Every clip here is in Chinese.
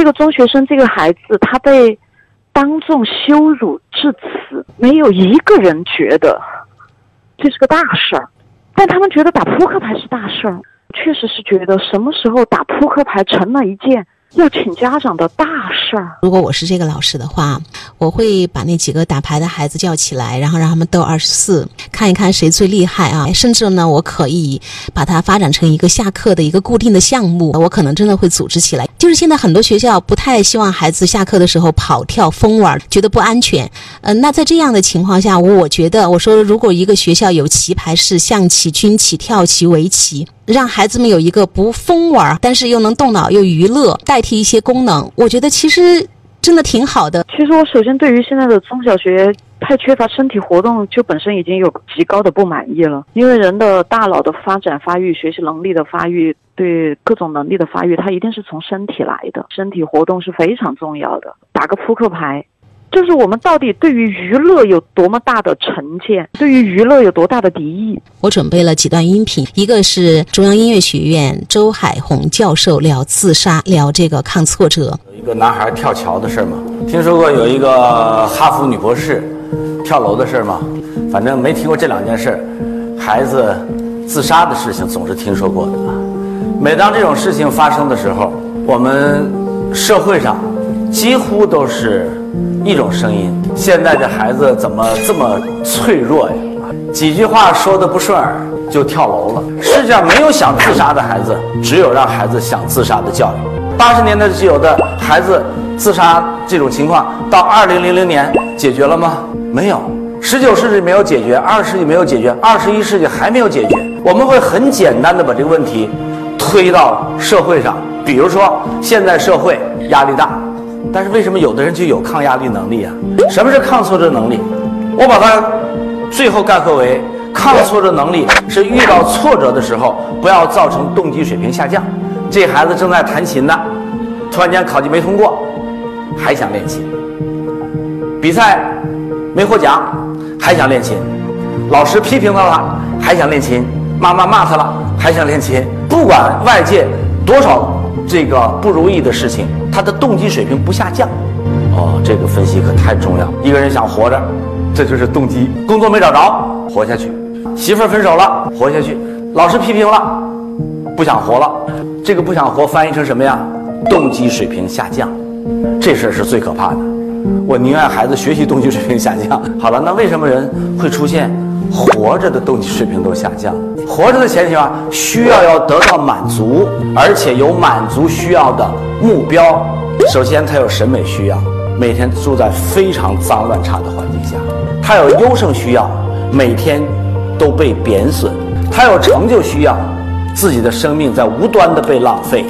这个中学生这个孩子他被当众羞辱至此，没有一个人觉得这是个大事儿，但他们觉得打扑克牌是大事儿。确实是觉得什么时候打扑克牌成了一件要请家长的大事如果我是这个老师的话，我会把那几个打牌的孩子叫起来，然后让他们斗二十四，看一看谁最厉害啊！甚至呢，我可以把它发展成一个下课的一个固定的项目，我可能真的会组织起来。就是现在很多学校不太希望孩子下课的时候跑跳疯玩，觉得不安全。嗯，那在这样的情况下，我觉得我说，如果一个学校有棋牌室、象棋、军棋、跳棋、围棋。让孩子们有一个不疯玩，但是又能动脑又娱乐，代替一些功能，我觉得其实真的挺好的。其实我首先对于现在的中小学太缺乏身体活动，就本身已经有极高的不满意了。因为人的大脑的发展发育、学习能力的发育、对各种能力的发育，它一定是从身体来的。身体活动是非常重要的。打个扑克牌。就是我们到底对于娱乐有多么大的成见，对于娱乐有多大的敌意？我准备了几段音频，一个是中央音乐学院周海红教授聊自杀，聊这个抗挫折。有一个男孩跳桥的事儿吗？听说过有一个哈佛女博士跳楼的事儿吗？反正没听过这两件事儿。孩子自杀的事情总是听说过的。每当这种事情发生的时候，我们社会上几乎都是。一种声音，现在的孩子怎么这么脆弱呀？几句话说的不顺耳就跳楼了。世界上没有想自杀的孩子，只有让孩子想自杀的教育。八十年代就有的孩子自杀这种情况，到二零零零年解决了吗？没有。十九世纪没有解决，二十世纪没有解决，二十一世纪还没有解决。我们会很简单的把这个问题推到社会上，比如说现在社会压力大。但是为什么有的人就有抗压力能力啊？什么是抗挫折能力？我把它最后概括为：抗挫折能力是遇到挫折的时候，不要造成动机水平下降。这孩子正在弹琴呢，突然间考级没通过，还想练琴；比赛没获奖，还想练琴；老师批评他了，还想练琴；妈妈骂他了，还想练琴。不管外界多少这个不如意的事情。他的动机水平不下降，哦，这个分析可太重要。一个人想活着，这就是动机。工作没找着，活下去；媳妇儿分手了，活下去；老师批评了，不想活了。这个不想活翻译成什么呀？动机水平下降，这事儿是最可怕的。我宁愿孩子学习动机水平下降。好了，那为什么人会出现活着的动机水平都下降？活着的前提啊，需要要得到满足，而且有满足需要的。目标，首先他有审美需要，每天住在非常脏乱差的环境下；他有优胜需要，每天都被贬损；他有成就需要，自己的生命在无端的被浪费；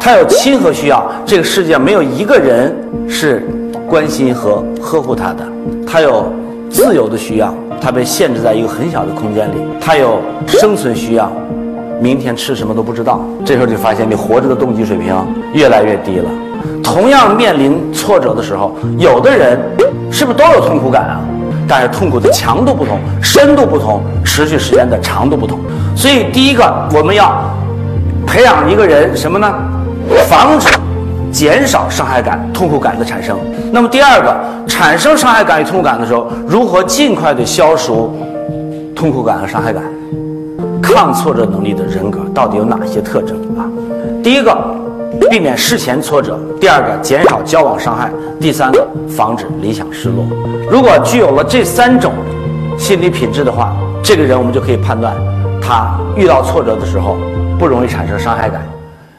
他有亲和需要，这个世界没有一个人是关心和呵护他的；他有自由的需要，他被限制在一个很小的空间里；他有生存需要。明天吃什么都不知道，这时候就发现你活着的动机水平越来越低了。同样面临挫折的时候，有的人是不是都有痛苦感啊？但是痛苦的强度不同，深度不同，持续时间的长度不同。所以第一个我们要培养一个人什么呢？防止减少伤害感、痛苦感的产生。那么第二个，产生伤害感与痛苦感的时候，如何尽快的消除痛苦感和伤害感？抗挫折能力的人格到底有哪些特征啊？第一个，避免事前挫折；第二个，减少交往伤害；第三个，防止理想失落。如果具有了这三种心理品质的话，这个人我们就可以判断，他遇到挫折的时候不容易产生伤害感。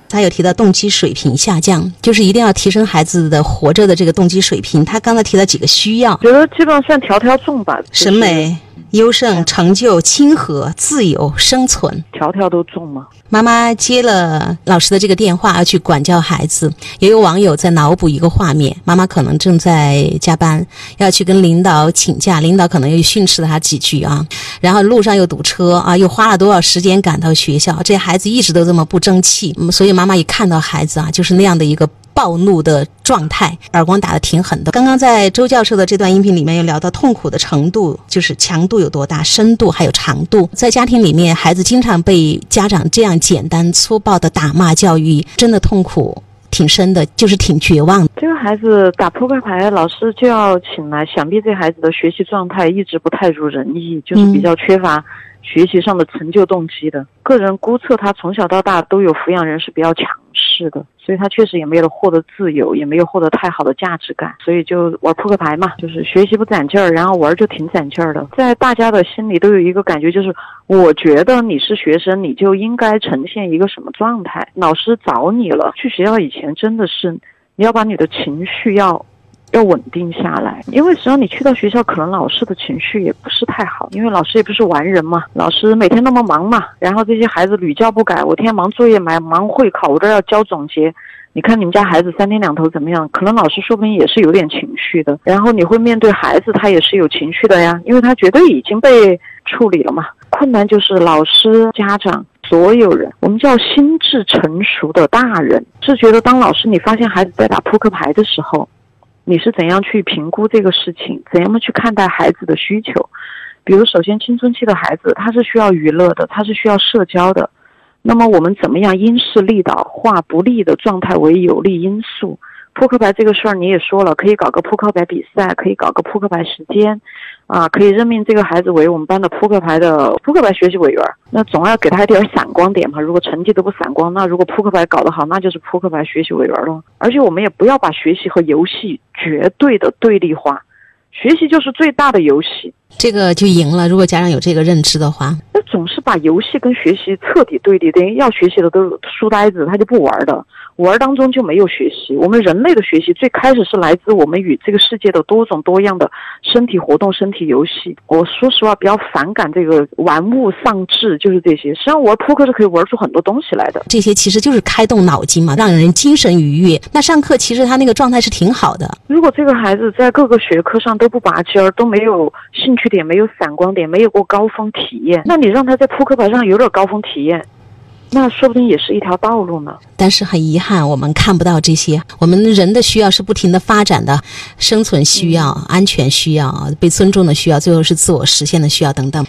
他有提到动机水平下降，就是一定要提升孩子的活着的这个动机水平。他刚才提到几个需要，觉得基本上算条条重吧，审美。优胜、成就、亲和、自由、生存，条条都中吗？妈妈接了老师的这个电话，要去管教孩子。也有网友在脑补一个画面：妈妈可能正在加班，要去跟领导请假，领导可能又训斥了他几句啊。然后路上又堵车啊，又花了多少时间赶到学校？这孩子一直都这么不争气，所以妈妈一看到孩子啊，就是那样的一个。暴怒的状态，耳光打得挺狠的。刚刚在周教授的这段音频里面，又聊到痛苦的程度，就是强度有多大、深度还有长度。在家庭里面，孩子经常被家长这样简单粗暴的打骂教育，真的痛苦。挺深的，就是挺绝望。这个孩子打扑克牌，老师就要请来，想必这孩子的学习状态一直不太如人意，就是比较缺乏。学习上的成就动机的个人估测，他从小到大都有抚养人是比较强势的，所以他确实也没有获得自由，也没有获得太好的价值感，所以就玩扑克牌嘛，就是学习不攒劲儿，然后玩就挺攒劲儿的。在大家的心里都有一个感觉，就是我觉得你是学生，你就应该呈现一个什么状态？老师找你了，去学校以前真的是你要把你的情绪要。要稳定下来，因为实际上你去到学校，可能老师的情绪也不是太好，因为老师也不是完人嘛。老师每天那么忙嘛，然后这些孩子屡教不改，我天天忙作业、忙忙会考，我这要交总结。你看你们家孩子三天两头怎么样？可能老师说不定也是有点情绪的。然后你会面对孩子，他也是有情绪的呀，因为他绝对已经被处理了嘛。困难就是老师、家长、所有人，我们叫心智成熟的大人，是觉得当老师你发现孩子在打扑克牌的时候。你是怎样去评估这个事情？怎样去看待孩子的需求？比如，首先青春期的孩子他是需要娱乐的，他是需要社交的。那么我们怎么样因势利导，化不利的状态为有利因素？扑克牌这个事儿你也说了，可以搞个扑克牌比赛，可以搞个扑克牌时间，啊，可以任命这个孩子为我们班的扑克牌的扑克牌学习委员。那总要给他一点闪光点嘛。如果成绩都不闪光，那如果扑克牌搞得好，那就是扑克牌学习委员了。而且我们也不要把学习和游戏绝对的对立化，学习就是最大的游戏，这个就赢了。如果家长有这个认知的话，那总是把游戏跟学习彻底对立，等于要学习的都是书呆子，他就不玩的。玩当中就没有学习。我们人类的学习最开始是来自我们与这个世界的多种多样的身体活动、身体游戏。我说实话，比较反感这个玩物丧志，就是这些。实际上玩扑克是可以玩出很多东西来的。这些其实就是开动脑筋嘛，让人精神愉悦。那上课其实他那个状态是挺好的。如果这个孩子在各个学科上都不拔尖儿，都没有兴趣点，没有闪光点，没有过高峰体验，那你让他在扑克牌上有点高峰体验。那说不定也是一条道路呢。但是很遗憾，我们看不到这些。我们人的需要是不停的发展的，生存需要、安全需要、被尊重的需要，最后是自我实现的需要等等。